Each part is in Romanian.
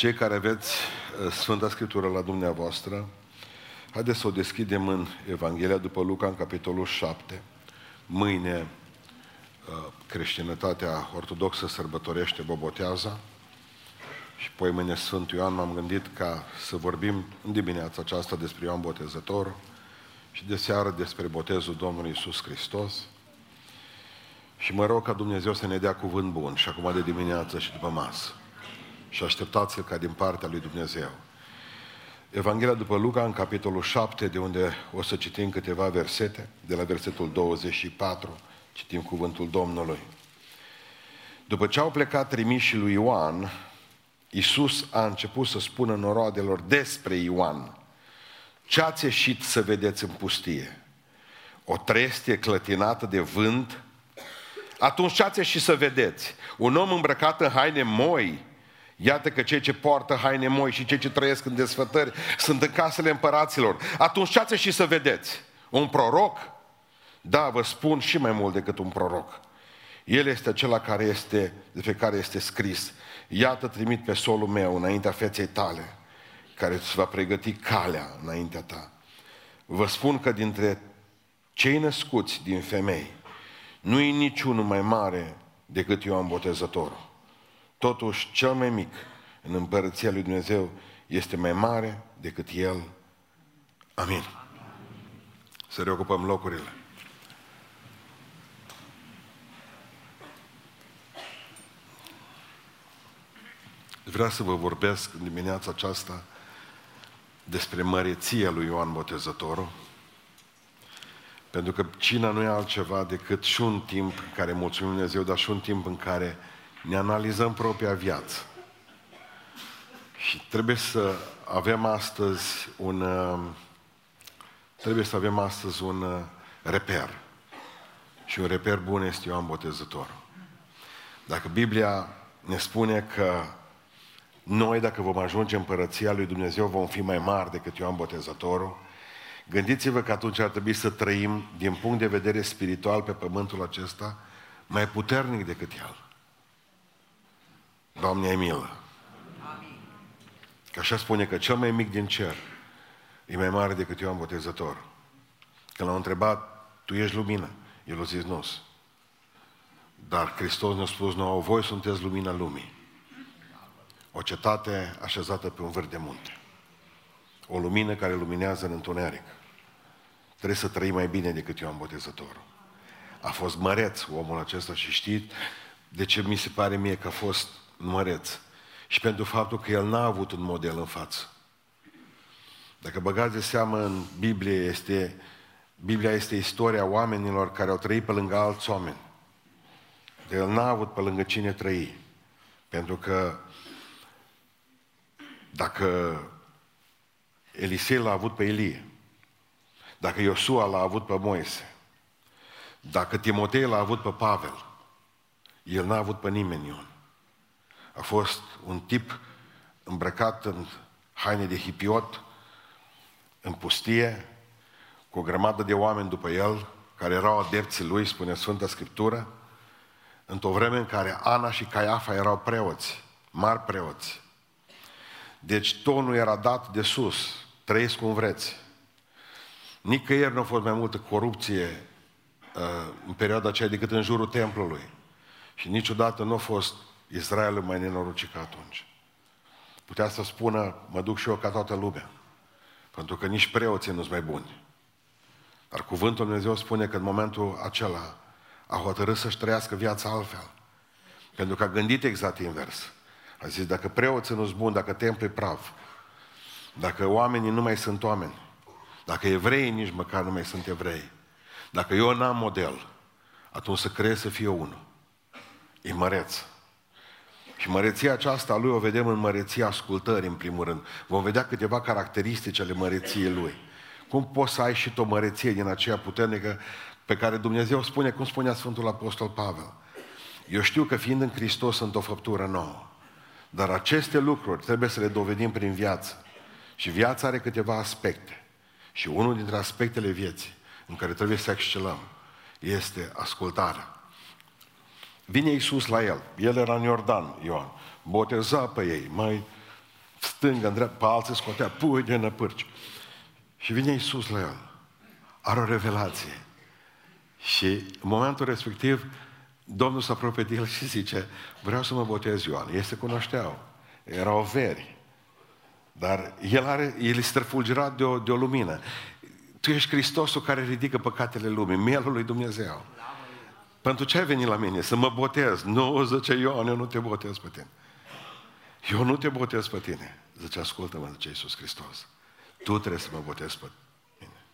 Cei care aveți uh, Sfânta Scriptură la dumneavoastră, haideți să o deschidem în Evanghelia după Luca, în capitolul 7. Mâine uh, creștinătatea ortodoxă sărbătorește Boboteaza și poi mâine Sfântul Ioan m-am gândit ca să vorbim în dimineața aceasta despre Ioan Botezător și de seară despre botezul Domnului Isus Hristos. Și mă rog ca Dumnezeu să ne dea cuvânt bun și acum de dimineață și după masă. Și așteptați-l ca din partea lui Dumnezeu. Evanghelia după Luca, în capitolul 7, de unde o să citim câteva versete, de la versetul 24, citim cuvântul Domnului. După ce au plecat trimișii lui Ioan, Iisus a început să spună noroadelor despre Ioan. Ce ați ieșit să vedeți în pustie? O trestie clătinată de vânt? Atunci ce ați ieșit să vedeți? Un om îmbrăcat în haine moi? Iată că cei ce poartă haine moi și cei ce trăiesc în desfătări sunt în casele împăraților. Atunci ce ați ieșit să vedeți? Un proroc? Da, vă spun și mai mult decât un proroc. El este acela care este, despre care este scris. Iată trimit pe solul meu înaintea feței tale, care îți va pregăti calea înaintea ta. Vă spun că dintre cei născuți din femei, nu e niciunul mai mare decât Ioan Botezătorul. Totuși, cel mai mic în împărăția lui Dumnezeu este mai mare decât El. Amin. Să reocupăm locurile. Vreau să vă vorbesc în dimineața aceasta despre măreția lui Ioan Botezătorul, pentru că cina nu e altceva decât și un timp în care mulțumim Dumnezeu, dar și un timp în care ne analizăm propria viață. Și trebuie să avem astăzi un trebuie să avem astăzi un reper. Și un reper bun este Ioan Botezătorul. Dacă Biblia ne spune că noi, dacă vom ajunge în Părăția lui Dumnezeu, vom fi mai mari decât Ioan Botezătorul. Gândiți-vă că atunci ar trebui să trăim, din punct de vedere spiritual, pe pământul acesta, mai puternic decât El. Doamne, ai milă. Că așa spune că cel mai mic din cer e mai mare decât Ioan Botezător. Când l-au întrebat, tu ești lumină? El a zis, nu Dar Hristos ne-a spus nouă, voi sunteți lumina lumii. O cetate așezată pe un verde munte. O lumină care luminează în întuneric. Trebuie să trăim mai bine decât Ioan Botezătorul. A fost măreț omul acesta și știți de ce mi se pare mie că a fost măreț? Și pentru faptul că el n-a avut un model în față. Dacă băgați de seamă în Biblie, este, Biblia este istoria oamenilor care au trăit pe lângă alți oameni. De el n-a avut pe lângă cine trăi. Pentru că dacă Elisei l-a avut pe Elie, dacă Iosua l-a avut pe Moise, dacă Timotei l-a avut pe Pavel, el n-a avut pe nimeni Ion. A fost un tip îmbrăcat în haine de hipiot, în pustie, cu o grămadă de oameni după el, care erau adepții lui, spune Sfânta Scriptură, într-o vreme în care Ana și Caiafa erau preoți, mari preoți. Deci tonul era dat de sus, trăiți cum vreți. Nicăieri nu a fost mai multă corupție uh, în perioada aceea decât în jurul templului. Și niciodată nu a fost Israelul mai nenorocit ca atunci. Putea să spună, mă duc și eu ca toată lumea. Pentru că nici preoții nu sunt mai buni. Dar cuvântul Dumnezeu spune că în momentul acela a hotărât să-și trăiască viața altfel. Pentru că a gândit exact invers. A zis, dacă preoții nu sunt buni, dacă templul e praf, dacă oamenii nu mai sunt oameni, dacă evreii nici măcar nu mai sunt evrei, dacă eu n-am model, atunci să crezi să fie unul. E măreț. Și măreția aceasta a lui o vedem în măreția ascultării, în primul rând. Vom vedea câteva caracteristici ale măreției lui. Cum poți să ai și o măreție din aceea puternică pe care Dumnezeu spune, cum spunea Sfântul Apostol Pavel. Eu știu că fiind în Hristos sunt o făptură nouă. Dar aceste lucruri trebuie să le dovedim prin viață. Și viața are câteva aspecte. Și unul dintre aspectele vieții în care trebuie să excelăm este ascultarea. Vine Iisus la el. El era în Iordan, Ioan. Boteza pe ei. Mai stângă, în dreapta, pe alții scotea pui de năpârci. Și vine Iisus la el. Are o revelație. Și în momentul respectiv, Domnul se apropie de el și zice, vreau să mă botez Ioan. Ei se cunoșteau. Erau veri. Dar el, are, el este străfulgerat de o, de o lumină. Tu ești Hristosul care ridică păcatele lumii, mielul lui Dumnezeu. Pentru ce ai venit la mine? Să mă botez. Nu, zice Ioan, eu nu te botez pe tine. Eu nu te botez pe tine. Zice, ascultă-mă, zice Iisus Hristos. Tu trebuie să mă botezi pe tine.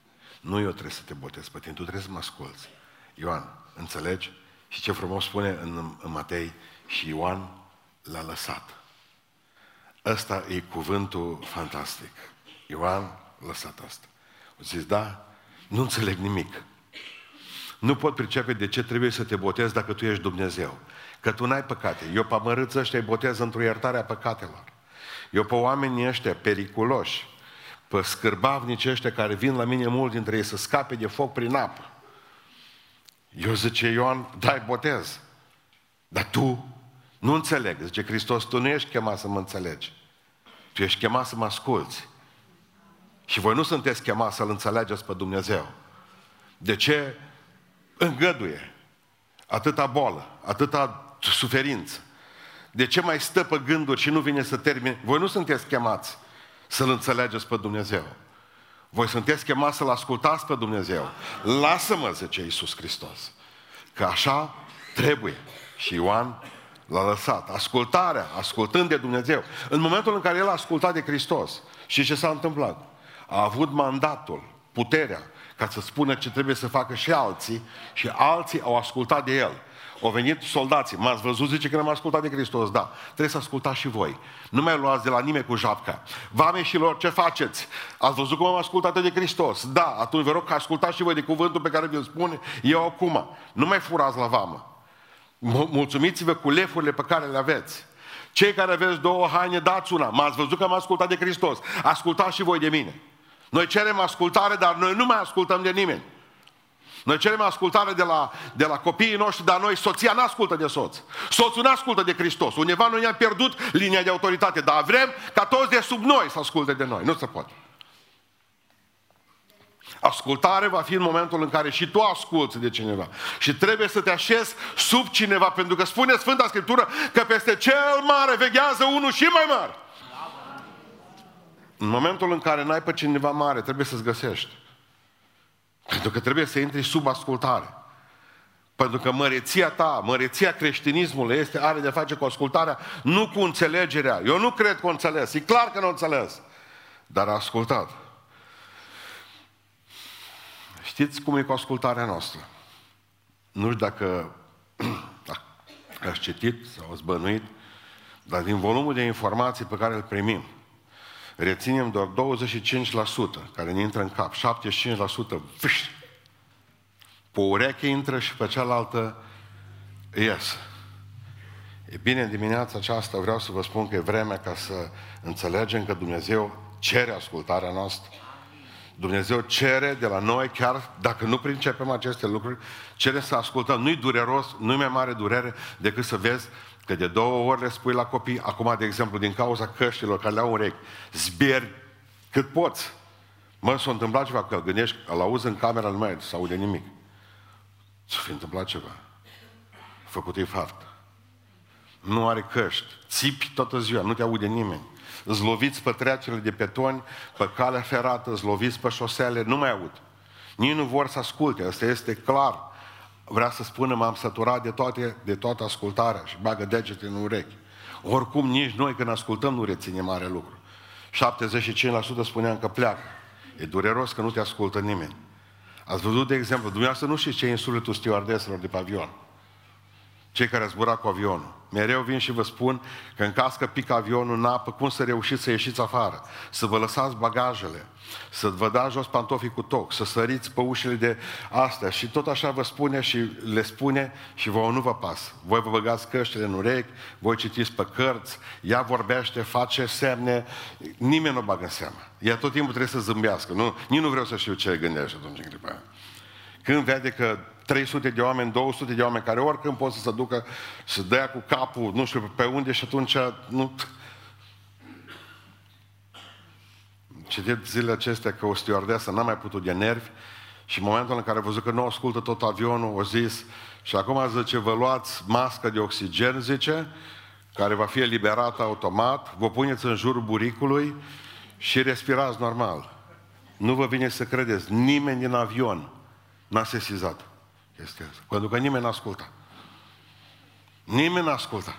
Nu eu trebuie să te botez pe tine, tu trebuie să mă asculți. Ioan, înțelegi? Și ce frumos spune în, în Matei, și Ioan l-a lăsat. Ăsta e cuvântul fantastic. Ioan a lăsat asta. O zis, da, nu înțeleg nimic. Nu pot pricepe de ce trebuie să te botezi dacă tu ești Dumnezeu. Că tu n-ai păcate. Eu pe amărâți ăștia îi botez într-o iertare a păcatelor. Eu pe oamenii ăștia periculoși, pe scârbavnici ăștia care vin la mine mult dintre ei să scape de foc prin apă. Eu zice Ioan, dai botez. Dar tu nu înțeleg. Zice Hristos, tu nu ești chemat să mă înțelegi. Tu ești chemat să mă asculți. Și voi nu sunteți chemați să-L înțelegeți pe Dumnezeu. De ce îngăduie atâta bolă, atâta suferință? De ce mai stă pe gânduri și nu vine să termine? Voi nu sunteți chemați să-L înțelegeți pe Dumnezeu. Voi sunteți chemați să-L ascultați pe Dumnezeu. Lasă-mă, zice Iisus Hristos, că așa trebuie. Și Ioan l-a lăsat. Ascultarea, ascultând de Dumnezeu. În momentul în care el a ascultat de Hristos, și ce s-a întâmplat? A avut mandatul, puterea, ca să spună ce trebuie să facă și alții, și alții au ascultat de el. Au venit soldații, m-ați văzut, zice că n-am ascultat de Hristos, da. Trebuie să ascultați și voi. Nu mai luați de la nimeni cu japca. Vameșilor, ce faceți? Ați văzut cum am ascultat de Hristos? Da, atunci vă rog că ascultați și voi de cuvântul pe care vi-l spune eu acum. Nu mai furați la vamă. Mulțumiți-vă cu lefurile pe care le aveți. Cei care aveți două haine, dați una. M-ați văzut că am ascultat de Hristos. Ascultați și voi de mine. Noi cerem ascultare, dar noi nu mai ascultăm de nimeni. Noi cerem ascultare de la, de la copiii noștri, dar noi, soția nu ascultă de soț. Soțul nu ascultă de Hristos. Undeva noi ne-am pierdut linia de autoritate, dar vrem ca toți de sub noi să asculte de noi. Nu se poate. Ascultare va fi în momentul în care și tu asculți de cineva. Și trebuie să te așezi sub cineva, pentru că spune Sfânta Scriptură că peste cel mare veghează unul și mai mare. În momentul în care n-ai pe cineva mare, trebuie să-ți găsești. Pentru că trebuie să intri sub ascultare. Pentru că măreția ta, măreția creștinismului este, are de face cu ascultarea, nu cu înțelegerea. Eu nu cred că o înțeles. E clar că nu o înțeles. Dar a ascultat. Știți cum e cu ascultarea noastră? Nu știu dacă ați citit sau ați bănuit, dar din volumul de informații pe care îl primim, reținem doar 25% care ne intră în cap, 75% vâș, pe ureche intră și pe cealaltă ies. E bine, în dimineața aceasta vreau să vă spun că e vremea ca să înțelegem că Dumnezeu cere ascultarea noastră. Dumnezeu cere de la noi, chiar dacă nu pricepem aceste lucruri, cere să ascultăm. Nu-i dureros, nu-i mai mare durere decât să vezi că de două ori le spui la copii, acum, de exemplu, din cauza căștilor care le-au urechi, zbieri cât poți. Mă, s-a întâmplat ceva, că gândești, îl auzi în camera, nu mai se aude nimic. S-a fi întâmplat ceva. A făcut infarct. Nu are căști. Țipi toată ziua, nu te aude nimeni zloviți pe trecerile de petoni, pe calea ferată, zloviți pe șosele, nu mai aud. Nici nu vor să asculte, asta este clar. Vrea să spună, m-am săturat de, toate, de toată ascultarea și bagă degete în urechi. Oricum, nici noi când ascultăm nu reținem mare lucru. 75% spuneam că pleacă. E dureros că nu te ascultă nimeni. Ați văzut, de exemplu, dumneavoastră nu știți ce e insuletul stewardeselor de pe avion. Cei care zbura cu avionul. Mereu vin și vă spun că în caz că pică avionul în apă, cum să reușiți să ieșiți afară? Să vă lăsați bagajele, să vă dați jos pantofii cu toc, să săriți pe ușile de astea și tot așa vă spune și le spune și vouă nu vă pasă. Voi vă băgați căștile în urechi, voi citiți pe cărți, ea vorbește, face semne, nimeni nu o bagă în seama. Ea tot timpul trebuie să zâmbească. Nu, nici nu vreau să știu ce gândește atunci în clipa aia. Când vede că 300 de oameni, 200 de oameni care oricând pot să se ducă, să dea cu capul, nu știu pe unde și atunci nu... citit zilele acestea că o stewardesă n-a mai putut de nervi și în momentul în care a văzut că nu ascultă tot avionul, o zis și acum zice, vă luați masca de oxigen, zice, care va fi eliberată automat, vă puneți în jurul buricului și respirați normal. Nu vă vine să credeți, nimeni din avion n-a sesizat chestia asta. Pentru că nimeni n-a ascultat. Nimeni n-a ascultat.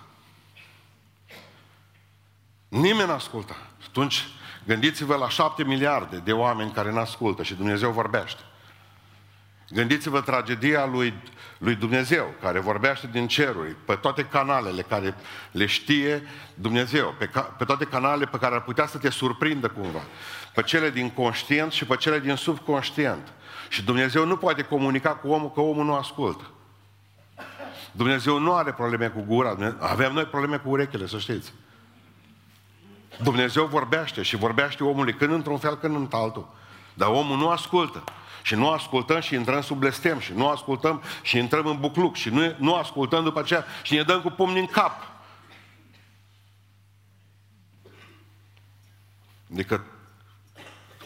Nimeni n-a ascultat. Atunci, gândiți-vă la șapte miliarde de oameni care nu ascultă și Dumnezeu vorbește. Gândiți-vă tragedia lui, lui Dumnezeu, care vorbește din ceruri, pe toate canalele care le știe Dumnezeu, pe, ca, pe toate canalele pe care ar putea să te surprindă cumva, pe cele din conștient și pe cele din subconștient. Și Dumnezeu nu poate comunica cu omul că omul nu ascultă. Dumnezeu nu are probleme cu gura, avem noi probleme cu urechile, să știți. Dumnezeu vorbește și vorbește omului când într-un fel, când într-altul. Dar omul nu ascultă. Și nu ascultăm și intrăm sub blestem și nu ascultăm și intrăm în bucluc și nu, nu ascultăm după aceea și ne dăm cu pumni în cap. Adică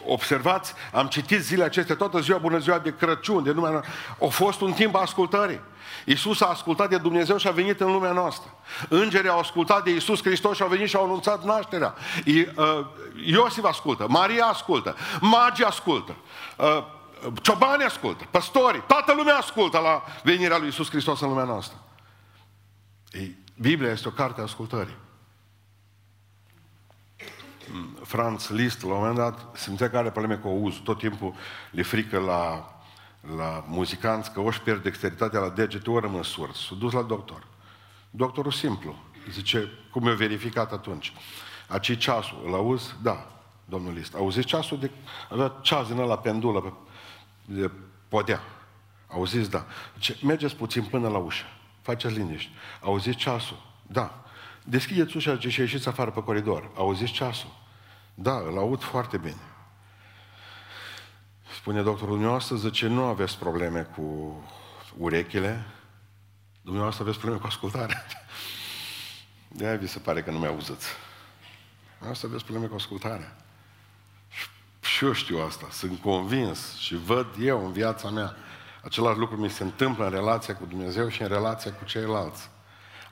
observați, am citit zilele acestea, toată ziua, bună ziua de Crăciun, de numai... A fost un timp ascultării. Iisus a ascultat de Dumnezeu și a venit în lumea noastră. Îngerii au ascultat de Iisus Hristos și au venit și au anunțat nașterea. Uh, Iosif ascultă, Maria ascultă, magii ascultă, uh, ciobanii ascultă, păstorii, toată lumea ascultă la venirea lui Iisus Hristos în lumea noastră. Ei, Biblia este o carte a ascultării. Franz Liszt, la un moment dat, simțea că are probleme cu auzul. Tot timpul le frică la, la muzicanți că ori pierd dexteritatea la degete, ori rămân surd. S-a dus la doctor. Doctorul simplu. Zice, cum e verificat atunci? Aci ceasul, îl auzi? Da, domnul Liszt. Auziți ceasul? De... Avea ceas din ăla pendulă pe de podea. Auziți? Da. Ce, mergeți puțin până la ușă. Faceți liniște. Auziți ceasul? Da. Deschideți ușa și ieșiți afară pe coridor. Auziți ceasul? Da, îl aud foarte bine. Spune doctorul dumneavoastră, zice, nu aveți probleme cu urechile, dumneavoastră aveți probleme cu ascultarea. De aia vi se pare că nu mi-auziți. Asta aveți probleme cu ascultarea. Și eu știu asta, sunt convins și văd eu în viața mea. Același lucru mi se întâmplă în relația cu Dumnezeu și în relația cu ceilalți.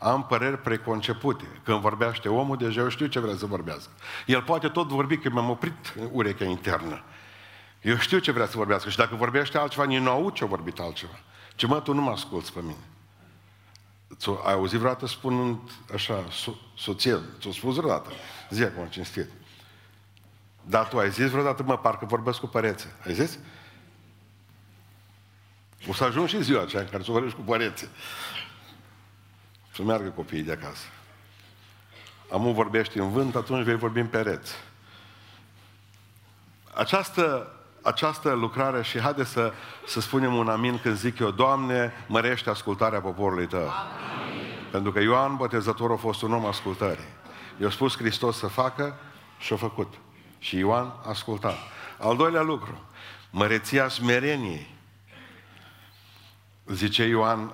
Am păreri preconcepute. Când vorbește omul, deja eu știu ce vrea să vorbească. El poate tot vorbi, că mi-am oprit urechea internă. Eu știu ce vrea să vorbească și dacă vorbește altceva, nici nu aud ce a vorbit altceva. Ce mă, tu nu mă asculți pe mine. Ți-o, ai auzit vreodată spunând așa, so, soție, ți-o spus vreodată? Zi acum, cinstit. Dar tu ai zis vreodată, mă, parcă vorbesc cu părețe. Ai zis? O să ajung și ziua aceea în care să vorbești cu părețe. Să meargă copiii de acasă. Amu vorbești în vânt, atunci vei vorbi în pereți. Această, această lucrare și haide să, să spunem un amin când zic eu, Doamne, mărește ascultarea poporului Tău. Amin. Pentru că Ioan Botezătorul a fost un om ascultării. I-a spus Hristos să facă și a făcut. Și Ioan a ascultat. Al doilea lucru, măreția smereniei. Zice Ioan,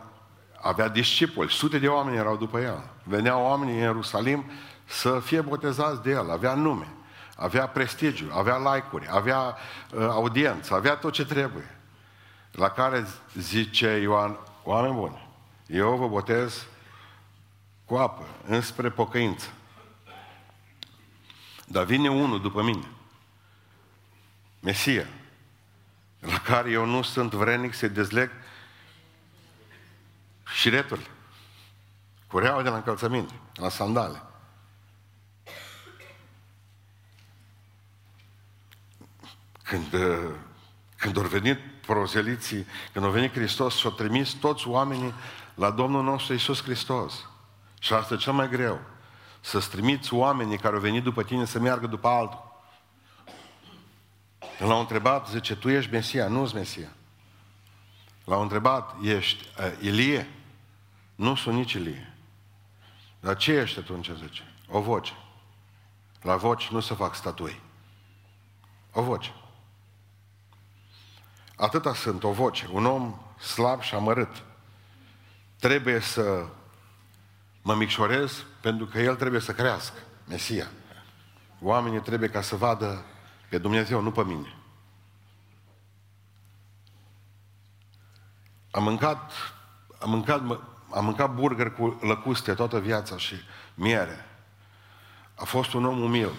avea discipoli, sute de oameni erau după el. Veneau oamenii în Ierusalim să fie botezați de el, avea nume, avea prestigiu, avea like-uri, avea uh, audiență, avea tot ce trebuie. La care zice Ioan, oameni buni, eu vă botez cu apă, înspre pocăință. Dar vine unul după mine, Mesia, la care eu nu sunt vrenic să dezleg șireturile, cureaua de la încălțăminte, la sandale. Când, uh, când au venit prozeliții, când au venit Hristos și au trimis toți oamenii la Domnul nostru Iisus Hristos. Și asta e cel mai greu. Să-ți trimiți oamenii care au venit după tine să meargă după altul. L-au întrebat, zice, tu ești Mesia, nu-s Mesia. L-au întrebat, ești uh, Ilie? Nu sunt nici Ilie. Dar ce ești atunci, zice? O voce. La voci nu se fac statui. O voce. Atâta sunt, o voce. Un om slab și amărât. Trebuie să mă micșorez pentru că el trebuie să crească. Mesia. Oamenii trebuie ca să vadă Pe Dumnezeu, nu pe mine. Am mâncat, am mâncat, am mâncat burger cu lăcuste toată viața și miere. A fost un om umil.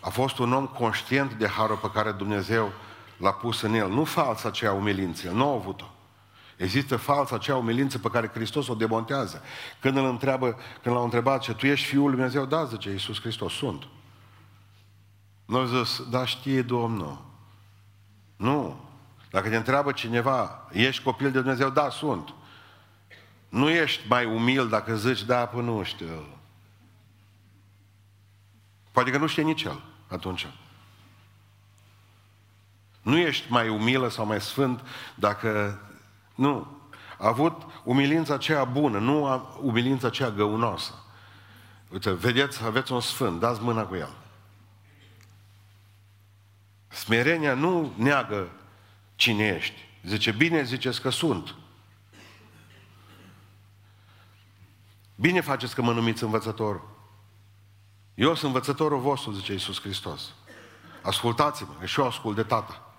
A fost un om conștient de harul pe care Dumnezeu l-a pus în el. Nu falsa aceea umilință, nu a avut-o. Există falsa aceea umilință pe care Hristos o demontează. Când îl întreabă, când l-au întrebat ce tu ești Fiul lui Dumnezeu, da, zice Iisus Hristos, sunt. Nu zis, da, știe Domnul. Nu. Dacă te întreabă cineva, ești copil de Dumnezeu? Da, sunt. Nu ești mai umil dacă zici, da, până nu știu. Poate că nu știe nici el atunci. Nu ești mai umilă sau mai sfânt dacă... Nu. A avut umilința aceea bună, nu umilința aceea găunoasă. Uite, vedeți, aveți un sfânt, dați mâna cu el. Smerenia nu neagă cine ești. Zice, bine ziceți că sunt. Bine faceți că mă numiți învățător. Eu sunt învățătorul vostru, zice Iisus Hristos. Ascultați-mă, că și eu ascult de tata.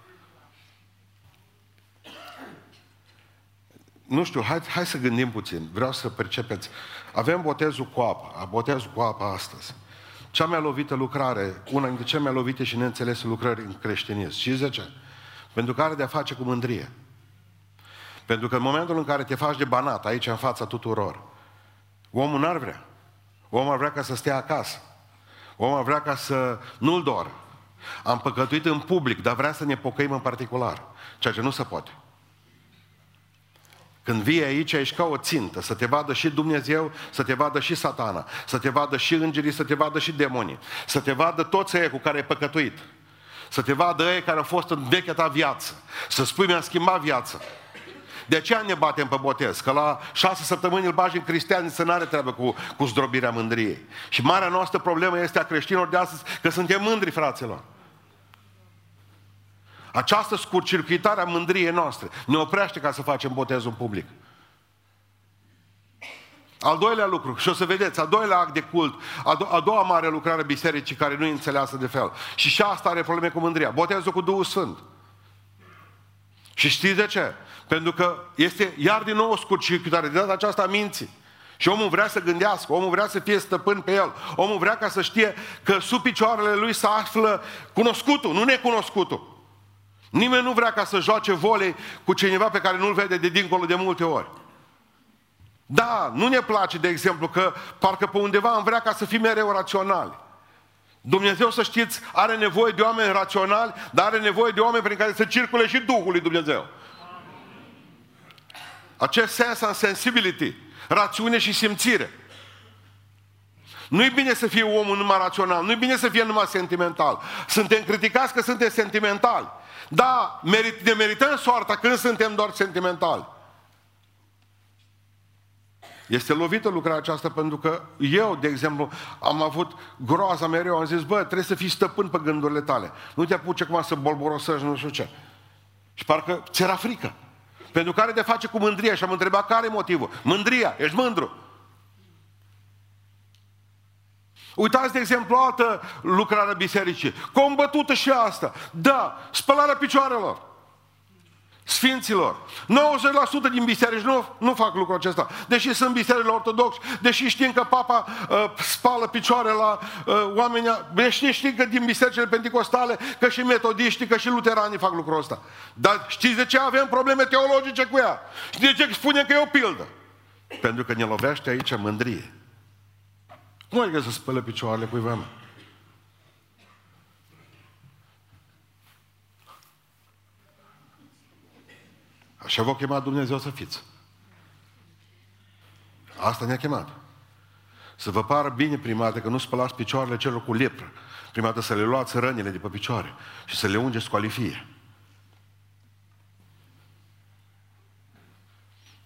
Nu știu, hai, hai să gândim puțin. Vreau să percepeți. Avem botezul cu apă. Botezul cu apă astăzi. Cea mai lovită lucrare, una dintre cele mai lovite și neînțelese lucrări în creștinism. Și zice, pentru că are de-a face cu mândrie. Pentru că în momentul în care te faci de banat, aici în fața tuturor, omul n-ar vrea. Omul ar vrea ca să stea acasă. Omul ar vrea ca să nu-l doară. Am păcătuit în public, dar vrea să ne pocăim în particular. Ceea ce nu se poate. Când vii aici, ești ca o țintă, să te vadă și Dumnezeu, să te vadă și satana, să te vadă și îngerii, să te vadă și demonii, să te vadă toți ei cu care ai păcătuit, să te vadă ei care au fost în vechea ta viață, să spui mi-a schimbat viața. De aceea ne batem pe botez, că la șase săptămâni îl bagi în cristiani să n-are treabă cu, cu zdrobirea mândriei. Și marea noastră problemă este a creștinilor de astăzi că suntem mândri, fraților. Această scurcircuitare a mândriei noastre ne oprește ca să facem botezul public. Al doilea lucru, și o să vedeți, al doilea act de cult, a, do- a doua mare lucrare bisericii care nu e înțeleasă de fel. Și și asta are probleme cu mândria. Botezul cu Duhul Sfânt. Și știți de ce? Pentru că este iar din nou o scurcircuitare, de data aceasta a minții. Și omul vrea să gândească, omul vrea să fie stăpân pe el, omul vrea ca să știe că sub picioarele lui se află cunoscutul, nu necunoscutul. Nimeni nu vrea ca să joace volei cu cineva pe care nu-l vede de dincolo de multe ori. Da, nu ne place, de exemplu, că parcă pe undeva am vrea ca să fim mereu raționali. Dumnezeu, să știți, are nevoie de oameni raționali, dar are nevoie de oameni prin care să circule și Duhul lui Dumnezeu. Acest sens and sensibility, rațiune și simțire. Nu-i bine să fie omul numai rațional, nu-i bine să fie numai sentimental. Suntem criticați că suntem sentimentali. Da, merit, ne merităm soarta când suntem doar sentimentali. Este lovită lucrarea aceasta pentru că eu, de exemplu, am avut groaza mereu, am zis, bă, trebuie să fii stăpân pe gândurile tale. Nu te apuce acum să bolborosăși, nu știu ce. Și parcă ți era frică. Pentru care de face cu mândria și am întrebat care e motivul. Mândria, ești mândru. Uitați, de exemplu, altă lucrare bisericii. Combătută și asta. Da, spălarea picioarelor. Sfinților. 90% din biserici nu, nu fac lucrul acesta. Deși sunt bisericile ortodox, deși știm că papa uh, spală picioare la uh, oameni, deși știm că din bisericile pentecostale, că și metodiștii, că și luteranii fac lucrul ăsta. Dar știți de ce avem probleme teologice cu ea? Știți de ce spune că e o pildă? Pentru că ne lovește aici mândrie. Cum adică să spăle picioarele cuiva mea? Așa v-a chemat Dumnezeu să fiți. Asta ne-a chemat. Să vă pară bine prima dată că nu spălați picioarele celor cu lepră. Prima dată să le luați rănile de pe picioare și să le ungeți cu alifie.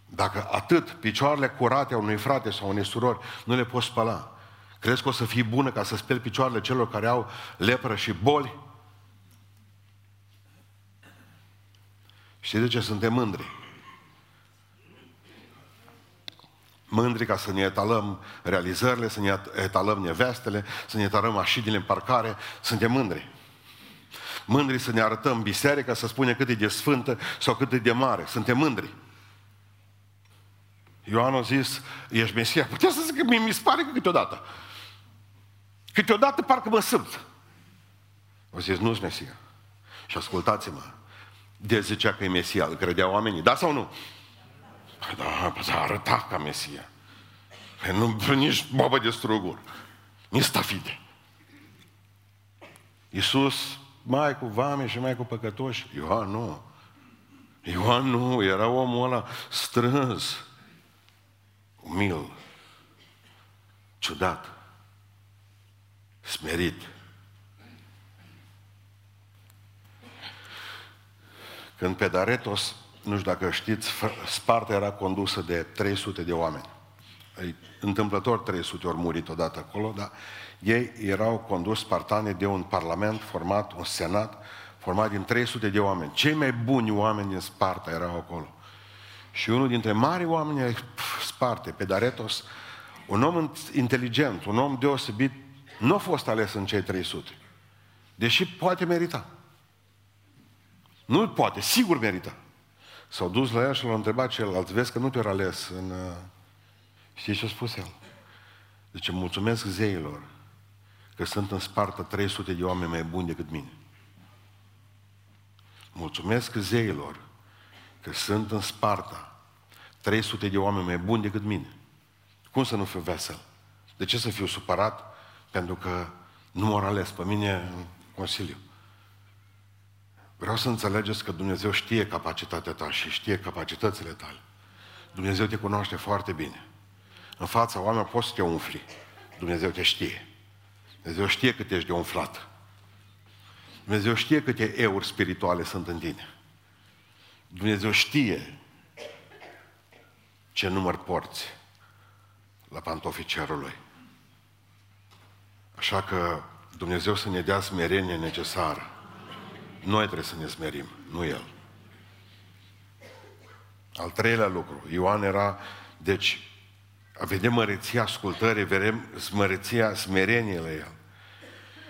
Dacă atât picioarele curate a unui frate sau unei surori nu le poți spăla, Crezi că o să fii bună ca să speli picioarele celor care au lepră și boli? Știi de ce suntem mândri? Mândri ca să ne etalăm realizările, să ne etalăm nevestele, să ne etalăm mașinile în parcare. Suntem mândri. mândri să ne arătăm biserica, să spunem cât e de sfântă sau cât e de mare. Suntem mândri. Ioan a zis, ești Mesia? Putea să zic că mi se pare că câteodată. Câteodată parcă mă simt. O zis, nu-s Mesia. Și ascultați-mă, de zicea că e Mesia, îl credeau oamenii, da sau nu? Păi da, păi s-a arătat ca Mesia. Păi nu, nici babă de strugur, nici stafide. Iisus, mai cu vame și mai cu păcătoși, Ioan nu. Ioan nu, era omul ăla strâns, umil, ciudat, smerit. Când pe Daretos, nu știu dacă știți, Sparta era condusă de 300 de oameni. Întâmplător 300 ori murit odată acolo, dar ei erau condus spartane de un parlament format, un senat, format din 300 de oameni. Cei mai buni oameni din Sparta erau acolo. Și unul dintre mari oameni ai Sparte, Pedaretos, un om inteligent, un om deosebit, nu a fost ales în cei 300. Deși poate merita. Nu poate, sigur merită. S-au dus la el și l-au întrebat celălalt, vezi că nu te-au ales în... Uh, știi ce a spus el? Deci mulțumesc zeilor că sunt în Sparta 300 de oameni mai buni decât mine. Mulțumesc zeilor că sunt în Sparta 300 de oameni mai buni decât mine. Cum să nu fiu vesel? De ce să fiu supărat? Pentru că nu m-au ales pe mine în Consiliu. Vreau să înțelegeți că Dumnezeu știe capacitatea ta și știe capacitățile tale. Dumnezeu te cunoaște foarte bine. În fața oamenilor poți să te umfli. Dumnezeu te știe. Dumnezeu știe cât ești de umflat. Dumnezeu știe câte euri spirituale sunt în tine. Dumnezeu știe ce număr porți la pantofii cerului. Așa că Dumnezeu să ne dea smerenie necesară. Noi trebuie să ne smerim, nu El. Al treilea lucru, Ioan era, deci, a vedea măreția ascultării, vedem măreția smerenie la El.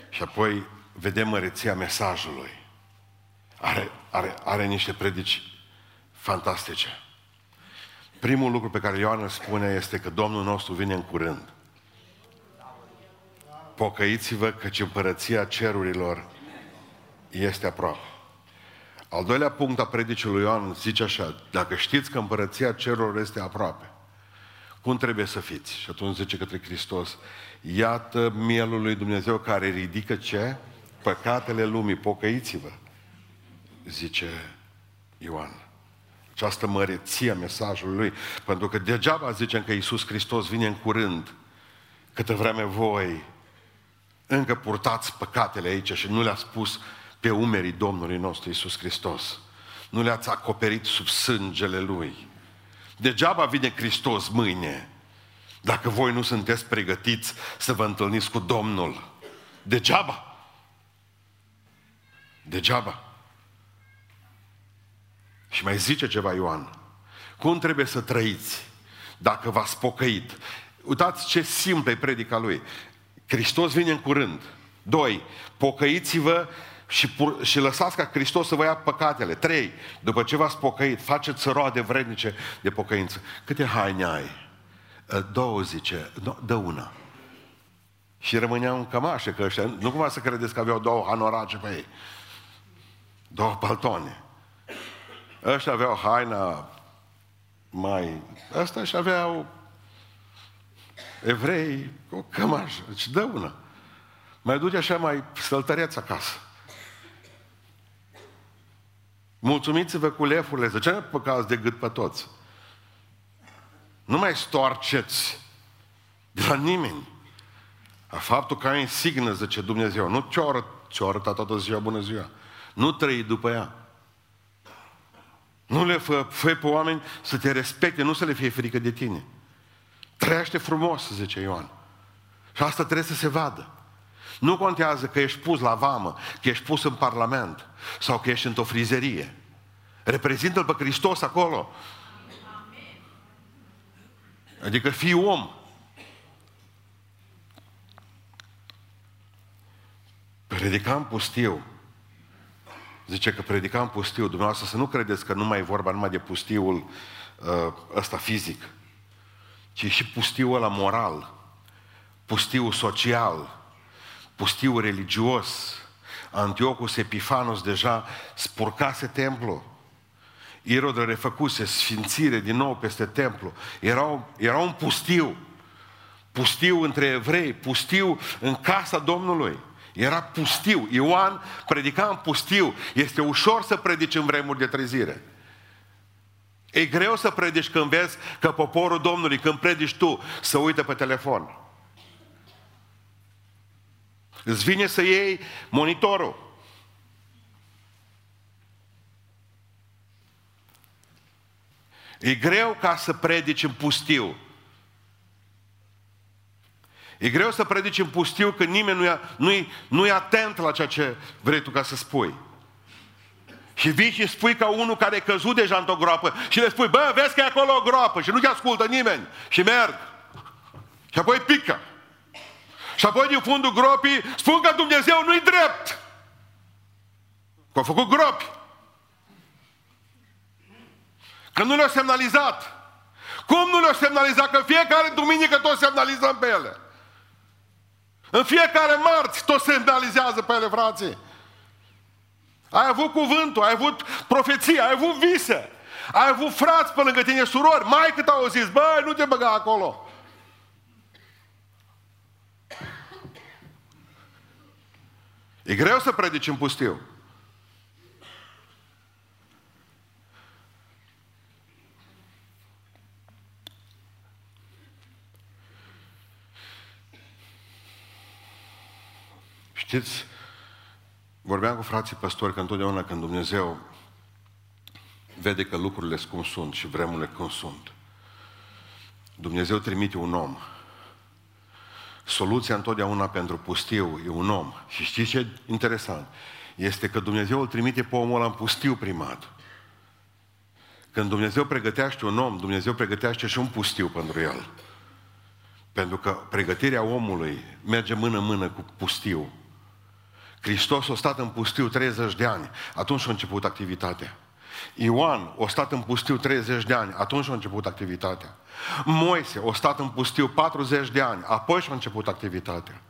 Și apoi vedem măreția mesajului. Are, are, are niște predici fantastice. Primul lucru pe care Ioan îl spune este că Domnul nostru vine în curând. Pocăiți-vă căci împărăția cerurilor este aproape. Al doilea punct a predicii Ioan zice așa, dacă știți că împărăția cerurilor este aproape, cum trebuie să fiți? Și atunci zice către Hristos, iată mielul lui Dumnezeu care ridică ce? Păcatele lumii, pocăiți-vă, zice Ioan. Această măreție a mesajului lui. Pentru că degeaba zicem că Iisus Hristos vine în curând, câtă vreme voi încă purtați păcatele aici și nu le-ați pus pe umerii Domnului nostru Iisus Hristos. Nu le-ați acoperit sub sângele Lui. Degeaba vine Hristos mâine, dacă voi nu sunteți pregătiți să vă întâlniți cu Domnul. Degeaba. Degeaba. Și mai zice ceva Ioan. Cum trebuie să trăiți dacă v-ați pocăit? Uitați ce simplă e predica lui. Hristos vine în curând. Doi, pocăiți-vă și, pur, și lăsați ca Hristos să vă ia păcatele. Trei, după ce v-ați pocăit, faceți roade vrednice de pocăință. Câte haine ai? Ă, două, zice, dă una. Și rămâneau în cămașă, că ăștia, nu cumva să credeți că aveau două hanorace pe ei. Două paltoane. Ăștia aveau haina mai... Ăsta și aveau evrei o cămașă. Deci dă una. Mai duce așa mai săltăreț acasă. Mulțumiți-vă cu lefurile. De ce nu păcați de gât pe toți? Nu mai stoarceți de la nimeni. A faptul că ai insignă, zice Dumnezeu, nu ți-o arăt, ți-o arătat toată ziua, bună ziua. Nu trăi după ea. Nu le fă, fă pe oameni să te respecte, nu să le fie frică de tine. Trăiește frumos, zice Ioan. Și asta trebuie să se vadă. Nu contează că ești pus la vamă, că ești pus în parlament sau că ești într-o frizerie. Reprezintă-L pe Hristos acolo. Adică fii om. Predicam pustiu. zice că predicam pustiu. Dumneavoastră să nu credeți că nu mai e vorba numai de pustiul uh, ăsta fizic, ci și pustiul ăla moral, pustiul social, pustiul religios. Antiochus Epifanos deja spurcase templu. Irod refăcuse sfințire din nou peste templu. Era, era un pustiu. Pustiu între evrei, pustiu în casa Domnului. Era pustiu. Ioan predica în pustiu. Este ușor să predici în vremuri de trezire. E greu să predici când vezi că poporul Domnului, când predici tu, să uită pe telefon. Îți vine să iei monitorul. E greu ca să predici în pustiu. E greu să predici în pustiu când nimeni nu e, nu e, nu e atent la ceea ce vrei tu ca să spui. Și vii și spui ca unul care e căzut deja într-o groapă și le spui, bă, vezi că e acolo o groapă și nu te ascultă nimeni. Și merg. Și apoi pică. Și apoi din fundul gropii spun că Dumnezeu nu-i drept. Că au făcut gropi. Că nu le-au semnalizat. Cum nu le-au semnalizat? Că fiecare duminică tot semnalizăm pe ele. În fiecare marți tot semnalizează pe ele, frații. Ai avut cuvântul, ai avut profeție, ai avut vise. Ai avut frați pe lângă tine, surori, mai cât au zis, băi, nu te băga acolo. E greu să predici în pustiu. Știți, vorbeam cu frații păstori că întotdeauna când Dumnezeu vede că lucrurile sunt cum sunt și vremurile cum sunt, Dumnezeu trimite un om. Soluția întotdeauna pentru pustiu e un om. Și știți ce e interesant? Este că Dumnezeu îl trimite pe omul ăla în pustiu primat. Când Dumnezeu pregătește un om, Dumnezeu pregătește și un pustiu pentru el. Pentru că pregătirea omului merge mână-mână cu pustiu. Hristos a stat în pustiu 30 de ani. Atunci a început activitatea. Ioan a stat în pustiu 30 de ani. Atunci a început activitatea. Moise a stat în pustiu 40 de ani. Apoi și-a început activitatea.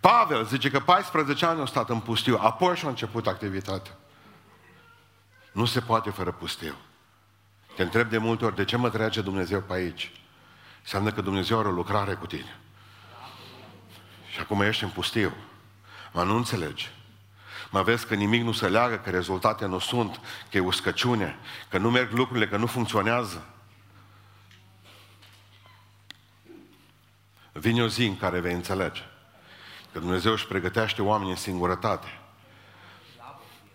Pavel zice că 14 ani a stat în pustiu. Apoi și-a început activitatea. Nu se poate fără pustiu. Te întreb de multe ori, de ce mă trece Dumnezeu pe aici? Înseamnă că Dumnezeu are o lucrare cu tine. Și acum ești în pustiu. Mă nu înțelegi. Mă vezi că nimic nu se leagă, că rezultate nu sunt, că e uscăciune, că nu merg lucrurile, că nu funcționează. Vine o zi în care vei înțelege că Dumnezeu își pregătește oamenii în singurătate.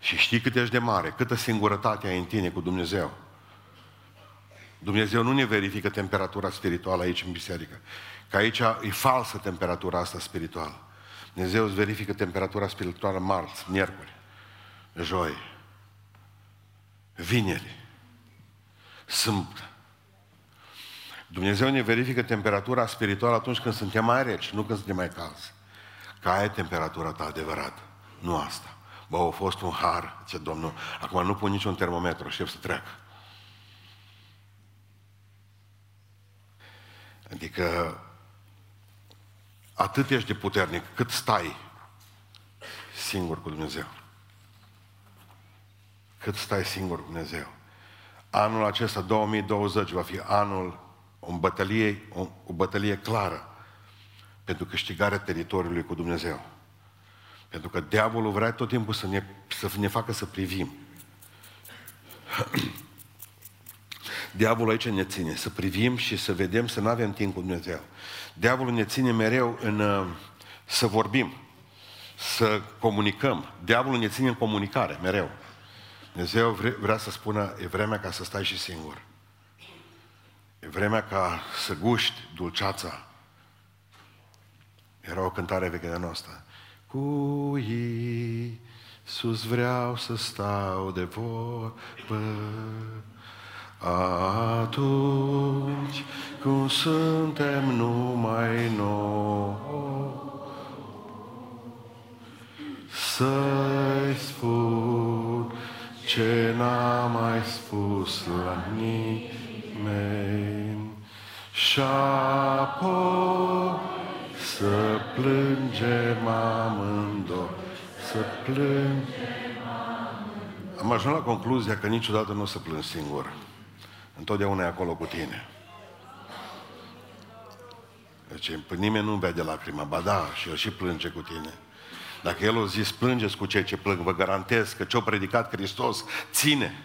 Și știi cât ești de mare, câtă singurătate ai în tine cu Dumnezeu. Dumnezeu nu ne verifică temperatura spirituală aici în biserică. Că aici e falsă temperatura asta spirituală. Dumnezeu îți verifică temperatura spirituală marți, miercuri, joi, vineri, sâmbătă. Dumnezeu ne verifică temperatura spirituală atunci când suntem mai reci, nu când suntem mai calzi. Ca e temperatura ta adevărată, nu asta. Bă, a fost un har, ce Domnul, acum nu pun niciun termometru, știu să treacă. Adică atât ești de puternic cât stai singur cu Dumnezeu. Cât stai singur cu Dumnezeu. Anul acesta, 2020, va fi anul o bătălie, o, o bătălie clară pentru câștigarea teritoriului cu Dumnezeu. Pentru că diavolul vrea tot timpul să ne, să ne facă să privim. Diavolul aici ne ține, să privim și să vedem, să nu avem timp cu Dumnezeu. Diavolul ne ține mereu în uh, să vorbim, să comunicăm. Diavolul ne ține în comunicare, mereu. Dumnezeu vre, vrea să spună, e vremea ca să stai și singur. E vremea ca să guști dulceața. Era o cântare veche de noastră. Cu sus vreau să stau de vorbă atunci când suntem numai noi, să să-i spun ce n-am mai spus la nimeni. Și apoi să plângem amândoi, să plângem Am ajuns la concluzia că niciodată nu o să plâng singur. Întotdeauna e acolo cu tine. Deci nimeni nu vede lacrima, ba da, și el și plânge cu tine. Dacă El a zis, plângeți cu cei ce plâng, vă garantez că ce-a predicat Hristos ține.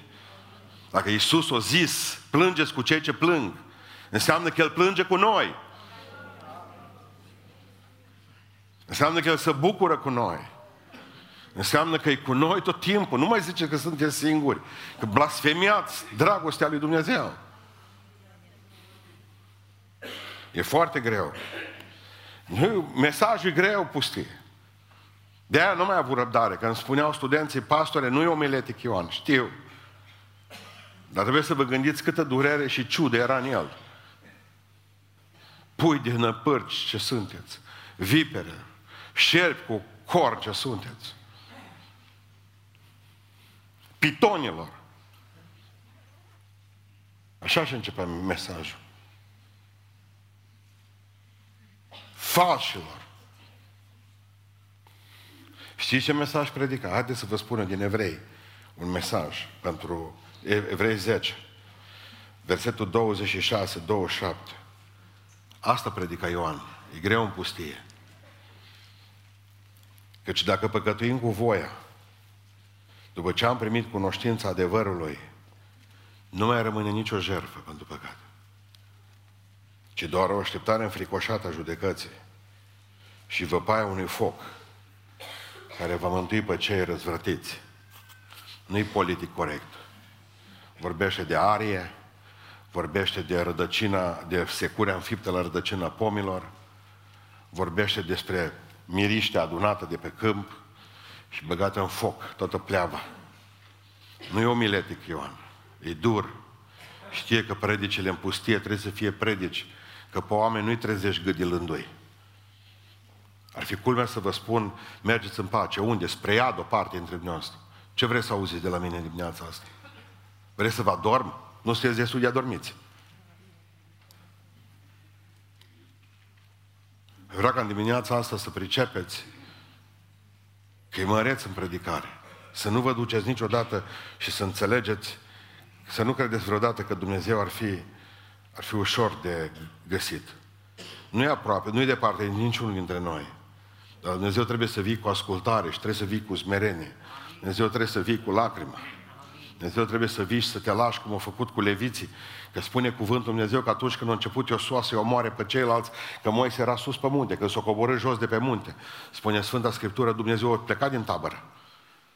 Dacă Iisus a zis, plângeți cu cei ce plâng, înseamnă că El plânge cu noi. Înseamnă că El se bucură cu noi. Înseamnă că e cu noi tot timpul. Nu mai zice că suntem singuri. Că blasfemiați dragostea lui Dumnezeu. E foarte greu. Mesajul e greu pustie. De aia nu mai avut răbdare. Când spuneau studenții, pastore, nu e omiletic Ioan, știu. Dar trebuie să vă gândiți câtă durere și ciudă era în el. Pui de năpârci ce sunteți, vipere, șerpi cu cor ce sunteți, pitonilor. Așa și începe mesajul. Falșilor. Știți ce mesaj predica? Haideți să vă spun din evrei un mesaj pentru evrei 10, versetul 26, 27. Asta predica Ioan. E greu în pustie. Căci dacă păcătuim cu voia, după ce am primit cunoștința adevărului, nu mai rămâne nicio jertfă pentru păcat, ci doar o așteptare înfricoșată a judecății și văpaia unui foc care va mântui pe cei răzvrătiți. Nu-i politic corect. Vorbește de arie, vorbește de rădăcina, de securea înfiptă la rădăcina pomilor, vorbește despre miriște adunată de pe câmp și băgată în foc, toată pleava. Nu e omiletic, Ioan. E dur. Știe că predicile în pustie trebuie să fie predici, că pe oameni nu-i trezești gâdilându-i. Ar fi culmea să vă spun, mergeți în pace. Unde? Spre iad o parte dintre dumneavoastră. Ce vreți să auziți de la mine dimineața asta? Vreți să vă adorm? Nu sunteți destul de adormiți. Vreau ca în dimineața asta să pricepeți că e măreț în predicare. Să nu vă duceți niciodată și să înțelegeți, să nu credeți vreodată că Dumnezeu ar fi, ar fi ușor de găsit. Nu e aproape, nu e departe de niciunul dintre noi. Dar Dumnezeu trebuie să vii cu ascultare și trebuie să vii cu smerenie. Dumnezeu trebuie să vii cu lacrimă. Dumnezeu trebuie să vii și să te lași cum a făcut cu leviții. Că spune cuvântul Dumnezeu că atunci când a început Iosua să-i omoare pe ceilalți, că Moise era sus pe munte, când s-a coborât jos de pe munte. Spune Sfânta Scriptură, Dumnezeu a plecat din tabără.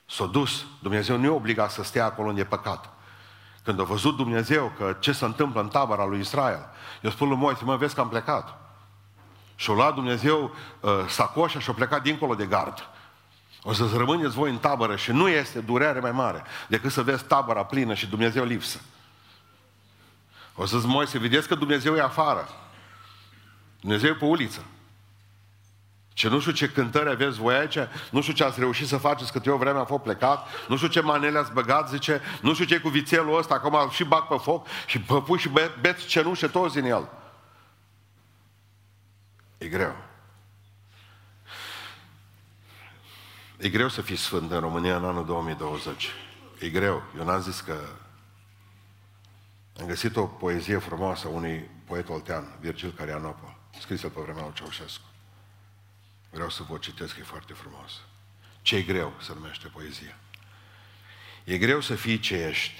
S-a dus. Dumnezeu nu i-a obligat să stea acolo unde e păcat. Când a văzut Dumnezeu că ce se întâmplă în tabăra lui Israel, i-a spus lui Moise, mă, vezi că am plecat. Și-a luat Dumnezeu uh, sacoșa și-a plecat dincolo de gard. O să rămâneți voi în tabără și nu este durere mai mare decât să vezi tabăra plină și Dumnezeu lipsă. O să-ți Moise, vedeți că Dumnezeu e afară. Dumnezeu e pe uliță. Ce nu știu ce cântări aveți voi aici, nu știu ce ați reușit să faceți cât eu vreme am fost plecat, nu știu ce manele ați băgat, zice, nu știu ce cu vițelul ăsta, acum și bag pe foc și păpui și beți cenușe toți din el. E greu. E greu să fii sfânt în România în anul 2020. E greu. Eu n-am zis că... Am găsit o poezie frumoasă a unui poet oltean, Virgil Carianopol, scrisă pe vremea lui Ceaușescu. Vreau să vă citesc, e foarte frumos. ce e greu se numește poezia. E greu să fii ce ești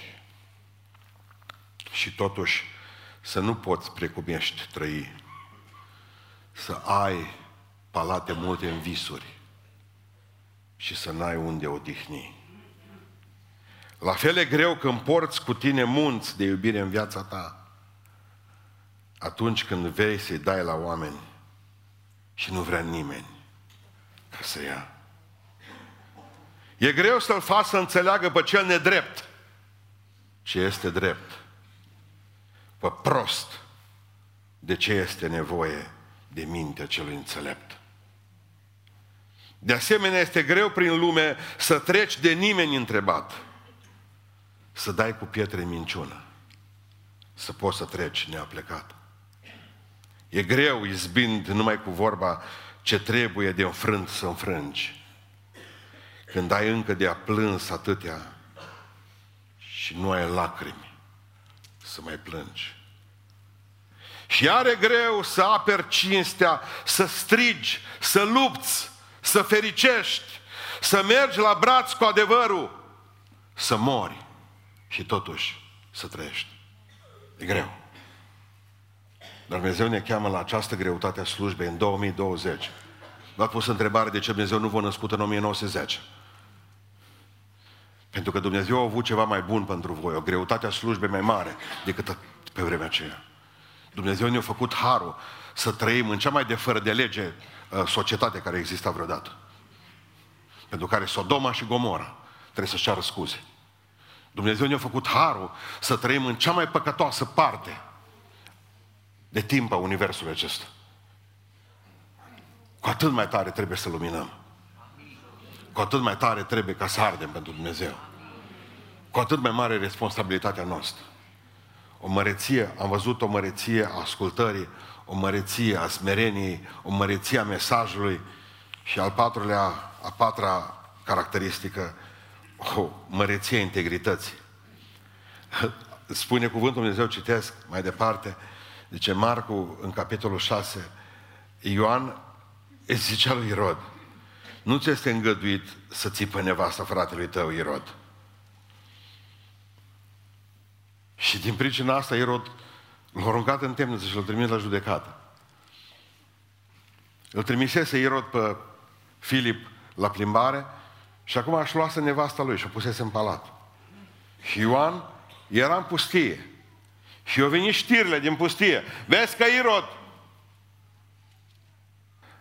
și totuși să nu poți precum ești trăi să ai palate multe în visuri și să n-ai unde odihni. La fel e greu când porți cu tine munți de iubire în viața ta, atunci când vei să-i dai la oameni și nu vrea nimeni ca să ia. E greu să-l faci să înțeleagă pe cel nedrept ce este drept, pe prost de ce este nevoie de mintea celui înțelept. De asemenea, este greu prin lume să treci de nimeni întrebat. Să dai cu pietre minciună. Să poți să treci neaplecat. E greu izbind numai cu vorba ce trebuie de înfrânt să înfrângi. Când ai încă de a plâns atâtea și nu ai lacrimi să mai plângi. Și are greu să aperi cinstea, să strigi, să lupți, să fericești, să mergi la braț cu adevărul, să mori și totuși să trăiești. E greu. Dar Dumnezeu ne cheamă la această greutate a slujbei în 2020. V-a pus întrebare de ce Dumnezeu nu v-a născut în 1910. Pentru că Dumnezeu a avut ceva mai bun pentru voi, o greutate a slujbei mai mare decât pe vremea aceea. Dumnezeu ne-a făcut harul să trăim în cea mai de fără de lege uh, societate care exista vreodată. Pentru care Sodoma și Gomora trebuie să-și ceară scuze. Dumnezeu ne-a făcut harul să trăim în cea mai păcătoasă parte de timp a Universului acesta. Cu atât mai tare trebuie să luminăm. Cu atât mai tare trebuie ca să ardem pentru Dumnezeu. Cu atât mai mare responsabilitatea noastră. O măreție, am văzut o măreție a ascultării, o măreție a smereniei, o măreție a mesajului și al patrulea, a patra caracteristică, o măreție a integrității. Spune cuvântul Dumnezeu, citesc mai departe, zice Marcu în capitolul 6, Ioan îi zicea lui Irod, nu ți este îngăduit să ții pe nevasta fratelui tău, Irod. Și din pricina asta Irod l-a aruncat în temniță și l-a trimis la judecată. Îl trimisese Irod pe Filip la plimbare și acum aș luase nevasta lui și o pusese în palat. Și Ioan era în pustie. Și au venit știrile din pustie. Vezi că Irod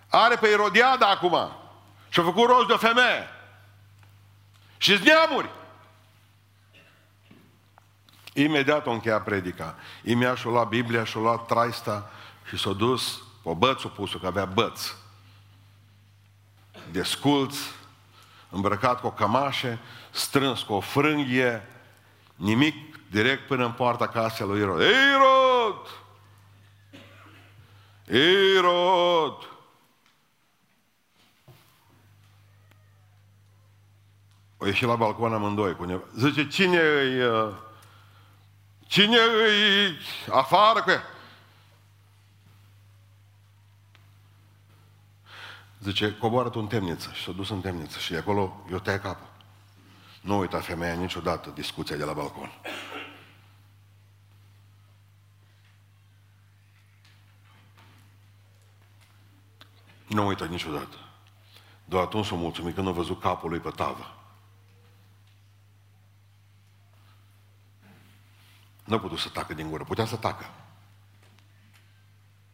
are pe Irodiada acum. Și a făcut rost de o femeie. Și neamuri. Imediat o încheia predica. Imediat și-o luat Biblia, și-o luat traista și s-a dus, o băț o pus că avea băț. Desculț, îmbrăcat cu o cămașă, strâns cu o frânghie, nimic, direct până în poarta casei lui Irod. Irod! Irod! O ieșit la balcon amândoi cu neva. Zice, cine îi... Uh, cine îi afară cu ea? Zice, coboară tu în temniță. Și s-a dus în temniță. Și de acolo eu te capul. Nu uita femeia niciodată discuția de la balcon. Nu uită niciodată. Doar atunci s-a mulțumit când a văzut capul lui pe tavă. Nu a putut să tacă din gură. Putea să tacă.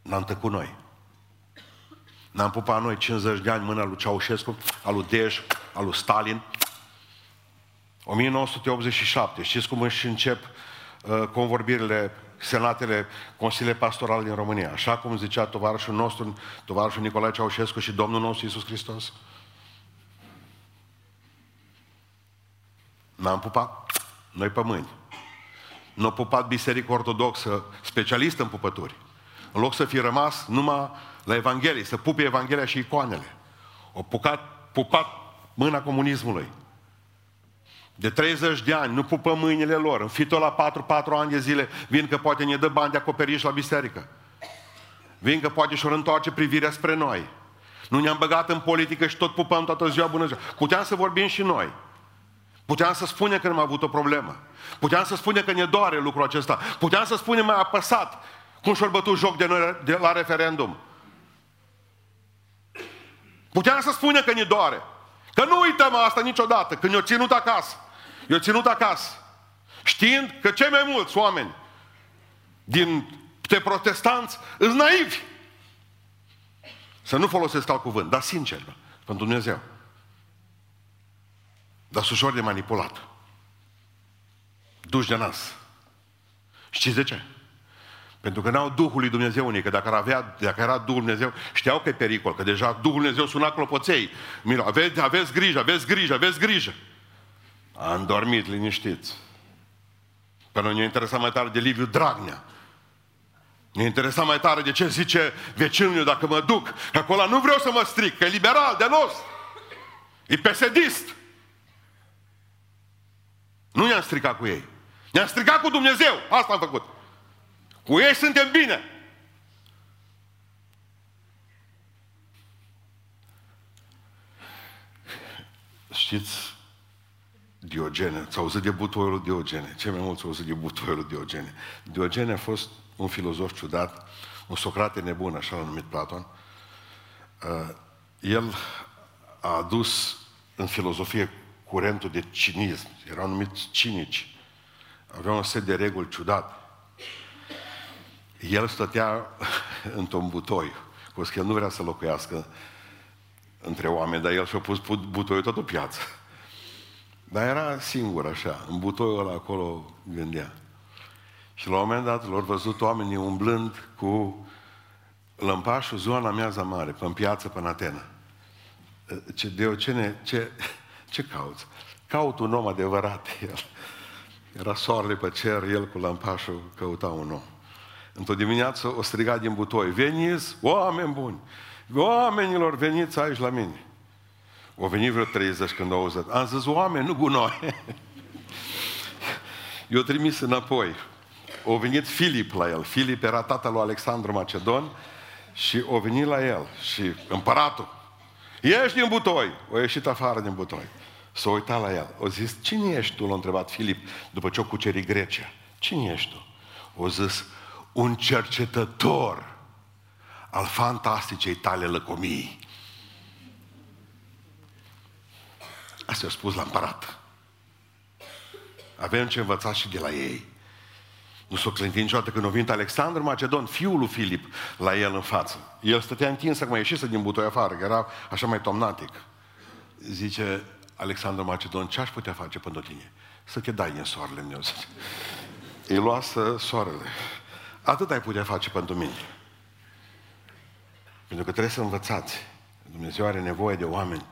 N-am tăcut noi. N-am pupat noi 50 de ani mâna lui Ceaușescu, al lui Dej, al lui Stalin. 1987. Știți cum își încep uh, convorbirile, senatele, consiliile pastorale din România. Așa cum zicea tovarășul nostru, tovarășul Nicolae Ceaușescu și Domnul nostru Iisus Hristos. N-am pupat noi pe mâini. Nu a pupat Biserica Ortodoxă, specialistă în pupături. În loc să fie rămas numai la Evanghelie, să pupe Evanghelia și icoanele. O pupat, pupat mâna comunismului. De 30 de ani nu pupă mâinile lor. În fitul la 4-4 ani de zile vin că poate ne dă bani de acoperiș la biserică. Vin că poate și-o întoarce privirea spre noi. Nu ne-am băgat în politică și tot pupăm toată ziua bună ziua. Puteam să vorbim și noi. Puteam să spunem că nu am avut o problemă. Puteam să spunem că ne doare lucrul acesta. Puteam să spunem mai apăsat cum și-au bătut joc de noi de la referendum. Puteam să spunem că ne doare. Că nu uităm asta niciodată, când ne-o ținut acasă. Eu ținut acasă. Știind că cei mai mulți oameni din te protestanți îți naivi. Să nu folosesc alt cuvânt, dar sincer, pentru Dumnezeu. Dar sunt ușor de manipulat. Duși de nas. Știți de ce? Pentru că n-au Duhul lui Dumnezeu unii, că dacă, ar avea, dacă era Duhul Dumnezeu, știau că e pericol, că deja Duhul Dumnezeu suna clopoței. Mira, aveți, aveți grijă, aveți grijă, aveți grijă. Am dormit liniștiți. Pe noi ne interesa mai tare de Liviu Dragnea. Ne interesa mai tare de ce zice vecinul meu dacă mă duc. Acolo nu vreau să mă stric, că e liberal, de los. E pesedist. Nu ne-am stricat cu ei. Ne-am stricat cu Dumnezeu. Asta am făcut. Cu ei suntem bine. Știți, Diogene, ți-au auzit de butoiul Diogene. Ce mai mult ți-au auzit de butoiul Diogene. Diogene a fost un filozof ciudat, un Socrate nebun, așa l-a numit Platon. Uh, el a adus în filozofie curentul de cinism. Erau numiți cinici. Aveau un set de reguli ciudat. El stătea într-un butoi. Cu că el nu vrea să locuiască între oameni, dar el și-a pus butoiul tot o piață. Dar era singur așa, în butoiul ăla acolo gândea. Și la un moment dat l-au văzut oamenii umblând cu lămpașul zona miaza mare, pe în piață, pe în Atena. Ce, Diocene, ce, ce cauți? Caut un om adevărat, el. Era soarele pe cer, el cu lămpașul căuta un om. Într-o dimineață o striga din butoi, veniți, oameni buni, oamenilor, veniți aici la mine. O venit vreo 30 când au auzit. Am zis, oameni, nu gunoi. Eu trimis înapoi. O venit Filip la el. Filip era tatăl lui Alexandru Macedon și o venit la el. Și împăratul, ieși din butoi. O ieșit afară din butoi. S-a uitat la el. O zis, cine ești tu? L-a întrebat Filip după ce o cuceri Grecia. Cine ești tu? O zis, un cercetător al fantasticei tale lăcomii. Asta i-a spus la împărat. Avem ce învăța și de la ei. Nu s-o clintit niciodată când a venit Alexandru Macedon, fiul lui Filip, la el în față. El stătea întins, acum ieșise din butoi afară, că era așa mai tomnatic. Zice Alexandru Macedon, ce aș putea face pentru tine? Să te dai în soarele meu, zice. Îi luasă soarele. Atât ai putea face pentru mine. Pentru că trebuie să învățați. Dumnezeu are nevoie de oameni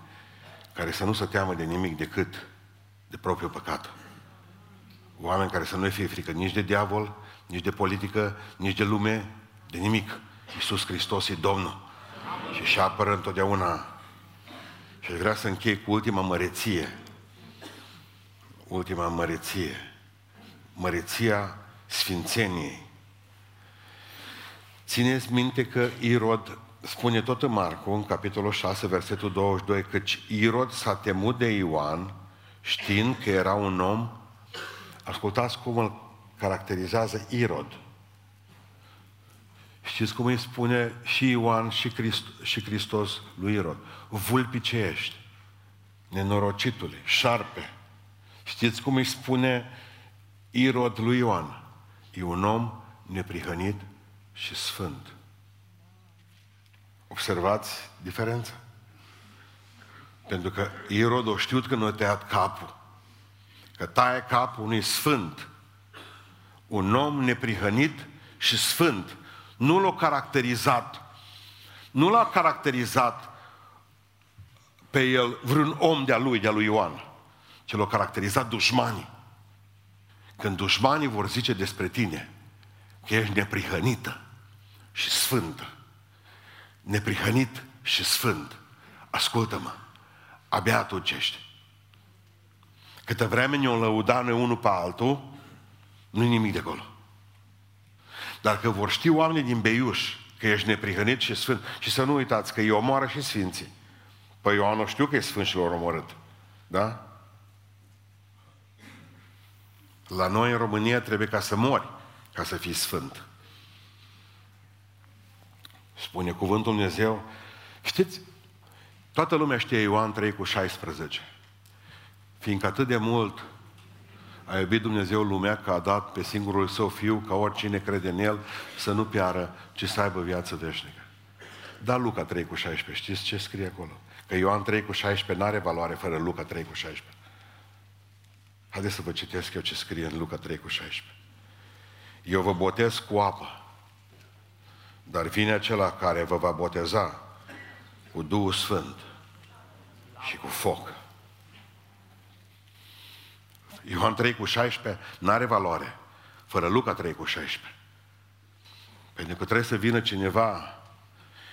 care să nu se teamă de nimic decât de propriul păcat. Oameni care să nu fie frică nici de diavol, nici de politică, nici de lume, de nimic. Iisus Hristos e Domnul. Și și apără întotdeauna. Și vrea să închei cu ultima măreție. Ultima măreție. Măreția Sfințeniei. Țineți minte că Irod spune tot în Marcu, în capitolul 6, versetul 22, căci Irod s-a temut de Ioan, știind că era un om, ascultați cum îl caracterizează Irod. Știți cum îi spune și Ioan și, Christ, și Hristos lui Irod? Vulpi ce ești, nenorocitule, șarpe. Știți cum îi spune Irod lui Ioan? E un om neprihănit și sfânt. Observați diferența. Pentru că Irod a știut că nu a tăiat capul. Că taie capul unui sfânt. Un om neprihănit și sfânt. Nu l-a caracterizat. Nu l-a caracterizat pe el vreun om de-a lui, de-a lui Ioan. Ce l-a caracterizat dușmanii. Când dușmanii vor zice despre tine că ești neprihănită și sfântă, neprihănit și sfânt. Ascultă-mă, abia atunci ești. Câtă vreme ne-o lăuda noi unul pe altul, nu e nimic de acolo. Dar că vor ști oamenii din Beiuș că ești neprihănit și sfânt, și să nu uitați că îi omoară și sfinții. Păi Ioan știu că e sfânt și l-au omorât. Da? La noi în România trebuie ca să mori, ca să fii sfânt. Spune cuvântul Dumnezeu. Știți, toată lumea știe Ioan 3 cu 16. Fiindcă atât de mult a iubit Dumnezeu lumea că a dat pe singurul său fiu ca oricine crede în el să nu piară, ci să aibă viață veșnică. Da, Luca 3 cu 16, știți ce scrie acolo? Că Ioan 3 cu 16 nu are valoare fără Luca 3 cu 16. Haideți să vă citesc eu ce scrie în Luca 3 cu 16. Eu vă botez cu apă dar vine acela care vă va boteza cu Duhul Sfânt și cu foc. Ioan 3 cu 16 nu are valoare fără Luca 3 cu 16. Pentru că trebuie să vină cineva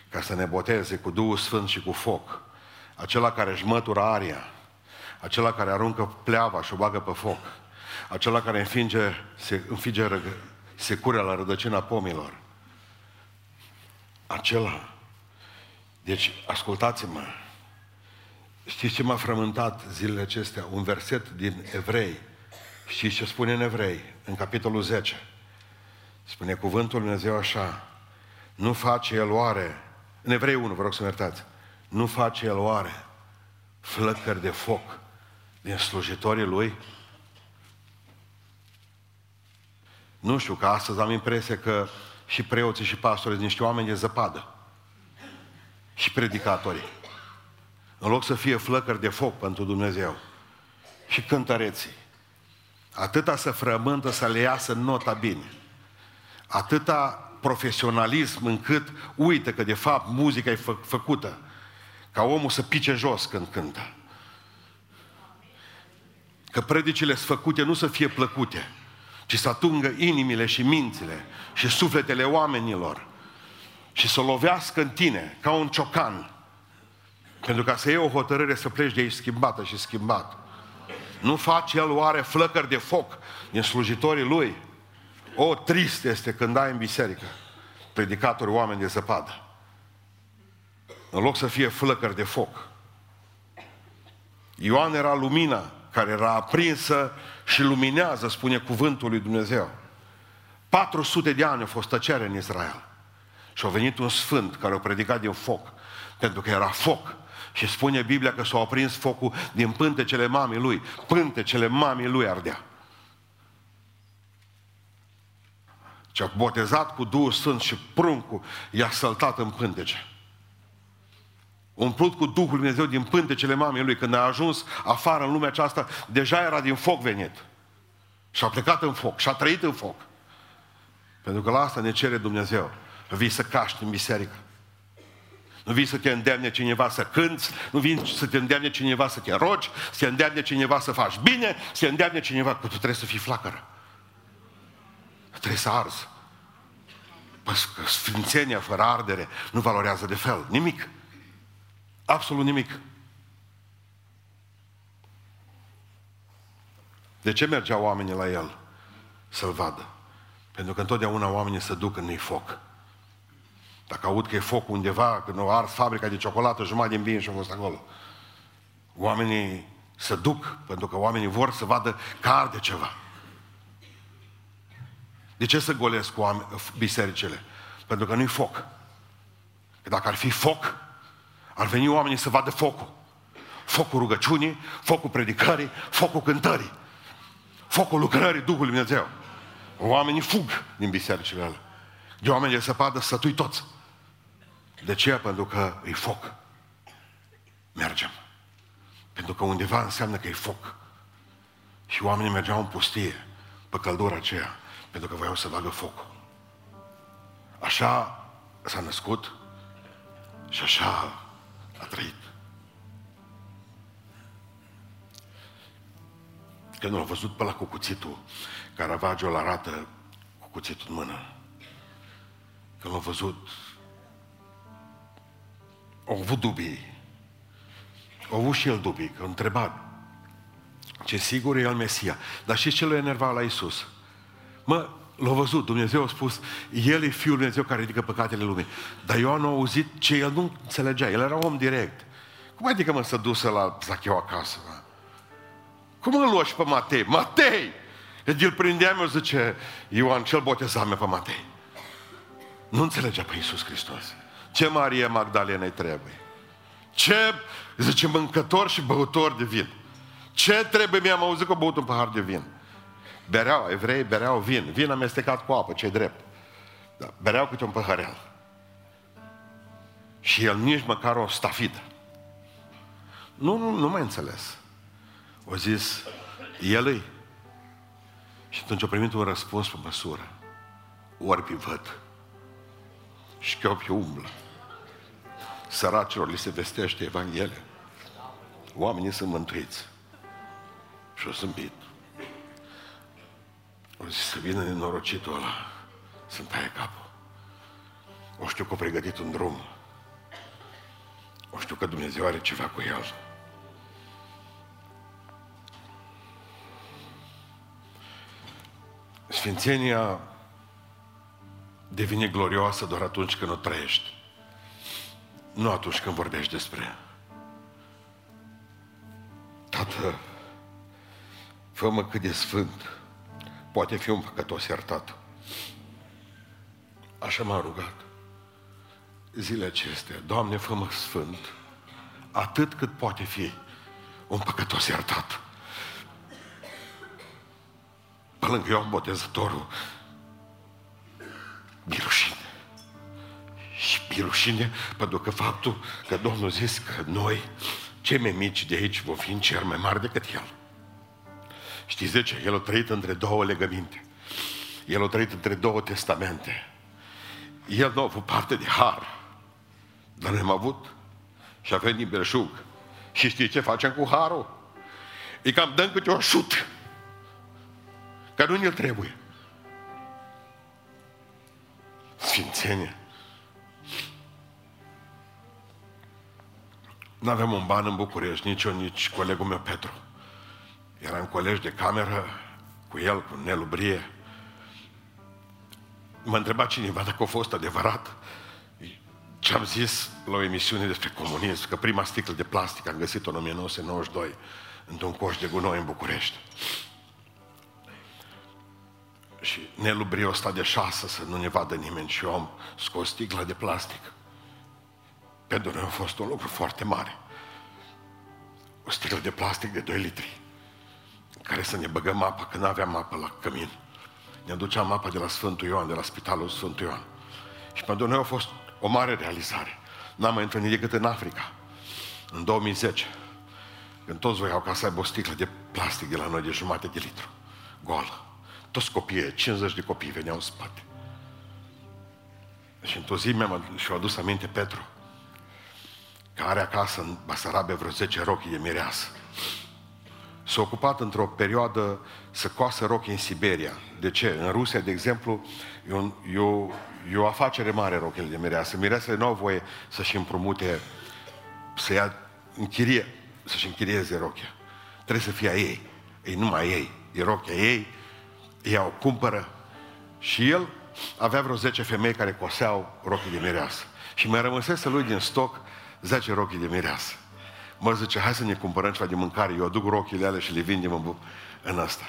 ca să ne boteze cu Duhul Sfânt și cu foc. Acela care își mătură aria, acela care aruncă pleava și o bagă pe foc, acela care înfinge, se, înfinge securea la rădăcina pomilor. Acela. Deci, ascultați-mă, Știți ce m-a frământat zilele acestea? Un verset din Evrei. Știți ce spune în Evrei? În capitolul 10. Spune cuvântul Lui Dumnezeu așa. Nu face El oare, în Evrei 1, vă rog să-mi iertați, nu face El oare flăcări de foc din slujitorii Lui? Nu știu, că astăzi am impresia că și preoții și pastorii sunt niște oameni de zăpadă. Și predicatorii. În loc să fie flăcări de foc pentru Dumnezeu. Și cântăreții. Atâta să frământă să le iasă nota bine. Atâta profesionalism încât uită că de fapt muzica e fă- făcută ca omul să pice jos când cântă. Că predicile sunt făcute nu să fie plăcute, ci să atungă inimile și mințile și sufletele oamenilor și să lovească în tine ca un ciocan pentru ca să iei o hotărâre să pleci de aici schimbată și schimbat. Nu face el oare flăcări de foc din slujitorii lui? O, trist este când ai în biserică predicatori oameni de zăpadă. În loc să fie flăcări de foc. Ioan era lumina care era aprinsă și luminează, spune cuvântul lui Dumnezeu. 400 de ani a fost tăcere în Israel. Și a venit un sfânt care a predicat din foc. Pentru că era foc și spune Biblia că s-a aprins focul din pântecele mamei lui. Pântecele mamei lui ardea. Și a botezat cu Duhul Sfânt și pruncul i-a săltat în pântece. Umplut cu Duhul Dumnezeu din pântecele mamei lui. Când a ajuns afară în lumea aceasta, deja era din foc venit. Și a plecat în foc și a trăit în foc. Pentru că la asta ne cere Dumnezeu. Vii să caști în biserică. Nu vii să te îndemne cineva să cânți, nu vii să te îndemne cineva să te rogi, să te îndemne cineva să faci bine, să te îndemne cineva că tu trebuie să fii flacără. Trebuie să arzi. Păi că sfințenia fără ardere nu valorează de fel. Nimic. Absolut nimic. De ce mergeau oamenii la el? Să-l vadă. Pentru că întotdeauna oamenii se duc în foc. Dacă aud că e foc undeva, când o ars fabrica de ciocolată, jumătate din bine și a fost acolo. Oamenii se duc, pentru că oamenii vor să vadă că arde ceva. De ce să golesc cu bisericile? Pentru că nu-i foc. Că dacă ar fi foc, ar veni oamenii să vadă focul. Focul rugăciunii, focul predicării, focul cântării, focul lucrării Duhului Dumnezeu. Oamenii fug din bisericile alea. De oameni de săpadă sătui toți. De ce? Pentru că e foc. Mergem. Pentru că undeva înseamnă că e foc. Și oamenii mergeau în pustie pe căldura aceea, pentru că voiau să bagă foc. Așa s-a născut și așa a trăit. Când l-a văzut pe la cu cuțitul, Caravaggio l arată cu cuțitul în mână. Când l-a văzut au avut dubii. Au avut și el dubii, că întreba ce sigur e el Mesia. Dar și ce l-a enervat la Isus? Mă, l-a văzut, Dumnezeu a spus, El e Fiul Dumnezeu care ridică păcatele lumii. Dar Ioan a auzit ce el nu înțelegea, el era om direct. Cum adică mă să dusă la Zacheu acasă? Mă? Cum îl luași pe Matei? Matei! Deci îl prindeam eu, zice Ioan, cel botezam pe Matei. Nu înțelegea pe Iisus Hristos. Ce Maria Magdalena îi trebuie? Ce, zice, mâncător și băutor de vin. Ce trebuie? Mi-am auzit că băut un pahar de vin. Bereau, evrei bereau vin. Vin amestecat cu apă, ce drept. Da, bereau câte un paharel. Și el nici măcar o stafidă. Nu, nu, nu mai înțeles. O zis, el îi. Și atunci a primit un răspuns pe măsură. Orbi văd șchiopi umblă. Săracilor li se vestește Evanghelia. Oamenii sunt mântuiți. Și o zâmbit. O zis să vină nenorocitul ăla să-mi taie capul. O știu că a pregătit un drum. O știu că Dumnezeu are ceva cu el. Sfințenia devine glorioasă doar atunci când o trăiești. Nu atunci când vorbești despre ea. Tată, fă-mă cât de sfânt. Poate fi un păcătos iertat. Așa m-am rugat. Zile acestea, Doamne, fă-mă sfânt, atât cât poate fi un păcătos iertat. Pe lângă Ioan Botezătorul, birușine. Și birușine pentru că faptul că Domnul zis că noi, cei mai mici de aici, vom fi în cer mai mari decât El. Știți de ce? El a trăit între două legăminte. El a trăit între două testamente. El nu a avut parte de har. Dar noi am avut. Și avem din belșug. Și știi ce facem cu harul? E cam dăm câte o șut. Că nu ne trebuie. Sfințenie. Nu avem un ban în București, nici eu, nici colegul meu Petru. Eram colegi de cameră cu el, cu Nelu Brie. M-a întrebat cineva dacă a fost adevărat ce am zis la o emisiune despre comunism, că prima sticlă de plastic am găsit-o în 1992 într-un coș de gunoi în București. Și Nelu Brio sta de șasă să nu ne vadă nimeni și eu am scos sticla de plastic. Pentru noi a fost un lucru foarte mare. O sticlă de plastic de 2 litri, în care să ne băgăm apă, că nu aveam apă la cămin. Ne aduceam apă de la Sfântul Ioan, de la Spitalul Sfântul Ioan. Și pentru noi a fost o mare realizare. N-am mai întâlnit decât în Africa, în 2010, când toți voiau ca să aibă o sticlă de plastic de la noi de jumate de litru, goală. Toți copiii, 50 de copii veneau în spate. Și într-o zi mi-am și-a adus aminte Petru, care are acasă în Basarabe vreo 10 rochii de mireasă. S-a ocupat într-o perioadă să coasă rochii în Siberia. De ce? În Rusia, de exemplu, e, un, e, o, e o afacere mare rochile de mireasă. Mireasele nu au voie să-și împrumute, să ia închirie, să-și închirieze rochia. Trebuie să fie a ei. Ei numai ei. E rochia ei, ea o cumpără și el avea vreo 10 femei care coseau rochii de mireasă. Și mai rămăsese lui din stoc 10 rochii de mireasă. Mă zice, hai să ne cumpărăm ceva de mâncare, eu aduc rochile alea și le vindem în, în asta.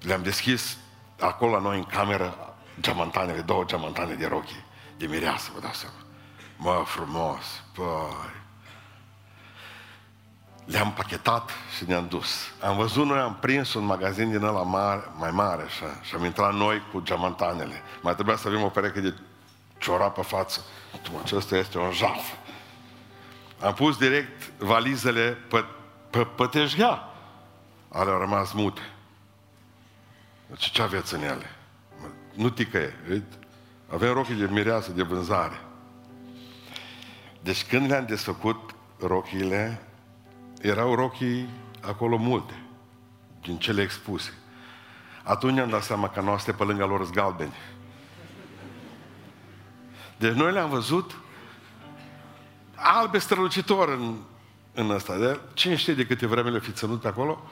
Le-am deschis acolo la noi în cameră geamantanele, două geamantane de rochii de mireasă, vă dați seama. Mă, frumos, păi, le-am pachetat și ne-am dus. Am văzut, noi am prins un magazin din ăla mare, mai mare așa, și am intrat noi cu geamantanele. Mai trebuia să avem o pereche de ciorap pe față. Acesta este un jaf. Am pus direct valizele pe, pe, pe teșghea. Ale au rămas mute. Deci ce aveți în ele? Nu ticăie. Avem rochii de mireasă, de vânzare. Deci când le-am desfăcut rochiile, erau rochii acolo multe, din cele expuse. Atunci am dat seama că noastre pe lângă lor sunt galbeni. Deci noi le-am văzut albe strălucitor în, în ăsta. De cine știe de câte vreme le fi ținut acolo?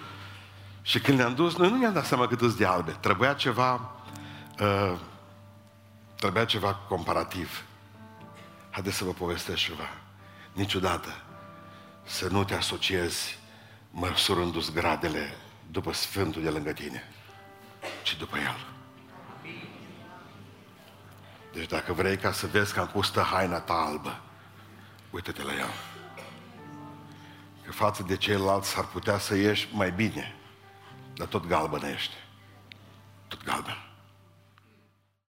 Și când le-am dus, noi nu ne-am dat seama cât de albe. Trebuia ceva, uh, trebuia ceva comparativ. Haideți să vă povestesc ceva. Niciodată să nu te asociezi măsurându-ți gradele după Sfântul de lângă tine, ci după El. Deci dacă vrei ca să vezi că am pus haina ta albă, uită-te la el. Că față de ceilalți s-ar putea să ieși mai bine, dar tot galbenă ești. Tot galben.